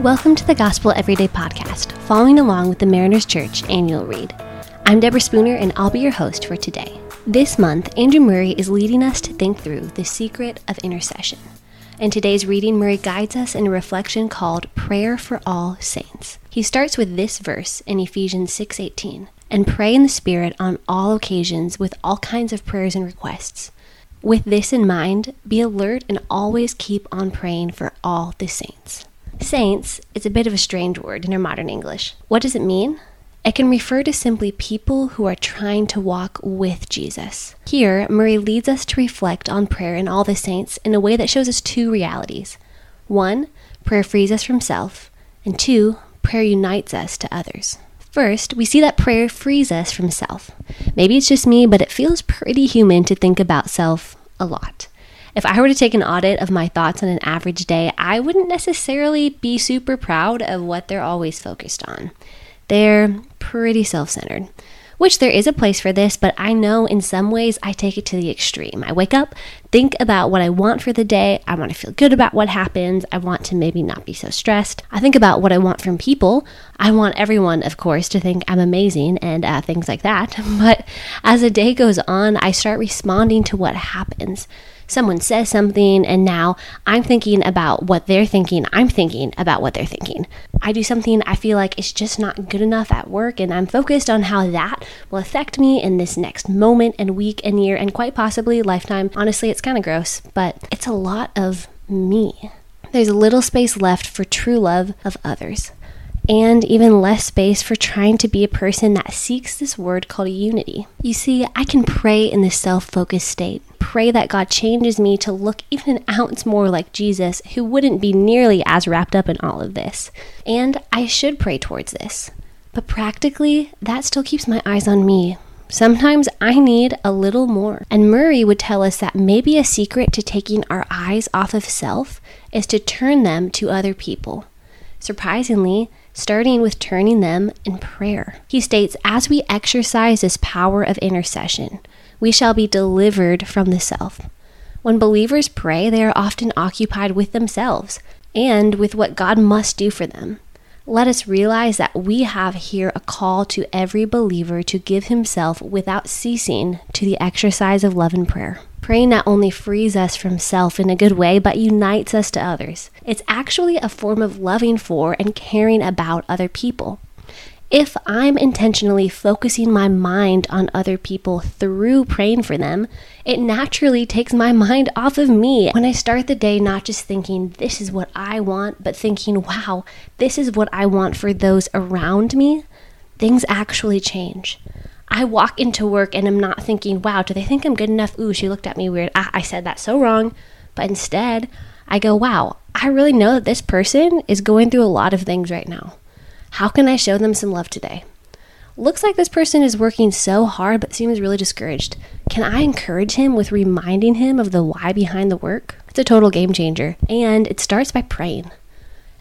Welcome to the Gospel Everyday Podcast, following along with the Mariners Church annual read. I'm Deborah Spooner, and I'll be your host for today. This month, Andrew Murray is leading us to think through the secret of intercession. In today's reading, Murray guides us in a reflection called Prayer for All Saints. He starts with this verse in Ephesians 6:18, and pray in the Spirit on all occasions with all kinds of prayers and requests. With this in mind, be alert and always keep on praying for all the saints. Saints is a bit of a strange word in our modern English. What does it mean? It can refer to simply people who are trying to walk with Jesus. Here, Murray leads us to reflect on prayer and all the saints in a way that shows us two realities. One, prayer frees us from self, and two, prayer unites us to others. First, we see that prayer frees us from self. Maybe it's just me, but it feels pretty human to think about self a lot. If I were to take an audit of my thoughts on an average day, I wouldn't necessarily be super proud of what they're always focused on. They're pretty self centered, which there is a place for this, but I know in some ways I take it to the extreme. I wake up, think about what I want for the day, I want to feel good about what happens, I want to maybe not be so stressed. I think about what I want from people. I want everyone, of course, to think I'm amazing and uh, things like that. But as the day goes on, I start responding to what happens someone says something and now I'm thinking about what they're thinking. I'm thinking about what they're thinking. I do something I feel like it's just not good enough at work and I'm focused on how that will affect me in this next moment and week and year and quite possibly lifetime. Honestly, it's kind of gross, but it's a lot of me. There's a little space left for true love of others and even less space for trying to be a person that seeks this word called unity. You see, I can pray in this self focused state. Pray that God changes me to look even an ounce more like Jesus, who wouldn't be nearly as wrapped up in all of this. And I should pray towards this. But practically, that still keeps my eyes on me. Sometimes I need a little more. And Murray would tell us that maybe a secret to taking our eyes off of self is to turn them to other people. Surprisingly, starting with turning them in prayer. He states, As we exercise this power of intercession, we shall be delivered from the self. When believers pray, they are often occupied with themselves and with what God must do for them. Let us realize that we have here a call to every believer to give himself without ceasing to the exercise of love and prayer. Praying not only frees us from self in a good way, but unites us to others. It's actually a form of loving for and caring about other people. If I'm intentionally focusing my mind on other people through praying for them, it naturally takes my mind off of me. When I start the day not just thinking, this is what I want, but thinking, wow, this is what I want for those around me, things actually change. I walk into work and I'm not thinking, wow, do they think I'm good enough? Ooh, she looked at me weird. Ah, I said that so wrong. But instead, I go, wow, I really know that this person is going through a lot of things right now. How can I show them some love today? Looks like this person is working so hard but seems really discouraged. Can I encourage him with reminding him of the why behind the work? It's a total game changer. And it starts by praying.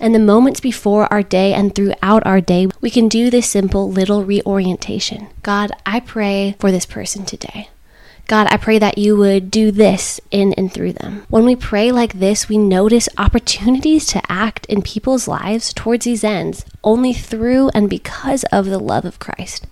And the moments before our day and throughout our day, we can do this simple little reorientation. God, I pray for this person today. God, I pray that you would do this in and through them. When we pray like this, we notice opportunities to act in people's lives towards these ends only through and because of the love of Christ.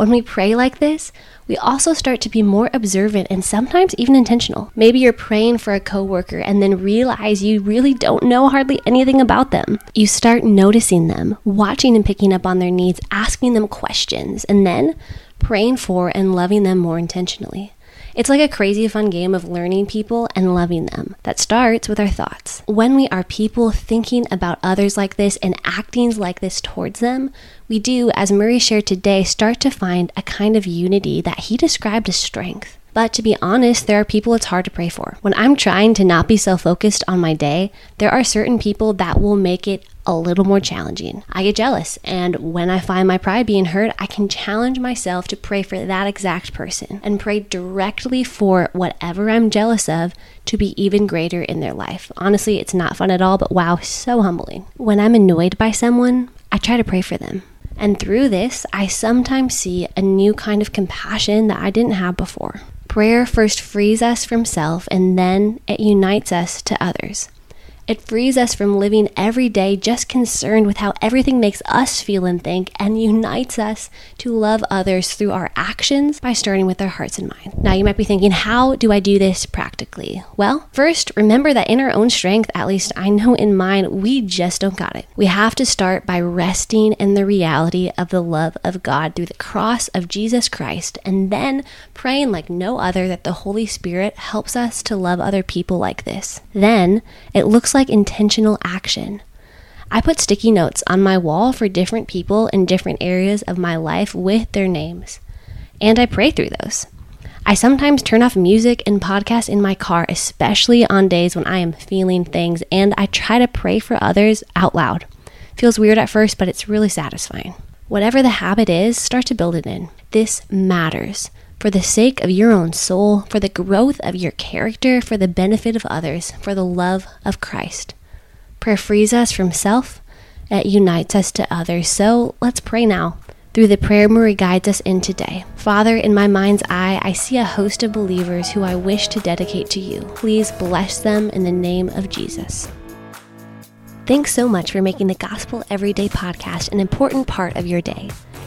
When we pray like this, we also start to be more observant and sometimes even intentional. Maybe you're praying for a coworker and then realize you really don't know hardly anything about them. You start noticing them, watching and picking up on their needs, asking them questions, and then praying for and loving them more intentionally. It's like a crazy fun game of learning people and loving them that starts with our thoughts. When we are people thinking about others like this and acting like this towards them, we do, as Murray shared today, start to find a kind of unity that he described as strength. But to be honest, there are people it's hard to pray for. When I'm trying to not be so focused on my day, there are certain people that will make it a little more challenging. I get jealous, and when I find my pride being hurt, I can challenge myself to pray for that exact person and pray directly for whatever I'm jealous of to be even greater in their life. Honestly, it's not fun at all, but wow, so humbling. When I'm annoyed by someone, I try to pray for them. And through this, I sometimes see a new kind of compassion that I didn't have before. Prayer first frees us from self and then it unites us to others. It frees us from living every day just concerned with how everything makes us feel and think, and unites us to love others through our actions by starting with our hearts and minds. Now, you might be thinking, how do I do this practically? Well, first, remember that in our own strength, at least I know in mine, we just don't got it. We have to start by resting in the reality of the love of God through the cross of Jesus Christ, and then praying like no other that the Holy Spirit helps us to love other people like this. Then, it looks like intentional action. I put sticky notes on my wall for different people in different areas of my life with their names, and I pray through those. I sometimes turn off music and podcasts in my car, especially on days when I am feeling things, and I try to pray for others out loud. Feels weird at first, but it's really satisfying. Whatever the habit is, start to build it in. This matters for the sake of your own soul, for the growth of your character, for the benefit of others, for the love of Christ. Prayer frees us from self, it unites us to others. So let's pray now through the prayer Murray guides us in today. Father, in my mind's eye, I see a host of believers who I wish to dedicate to you. Please bless them in the name of Jesus. Thanks so much for making the Gospel Everyday podcast an important part of your day.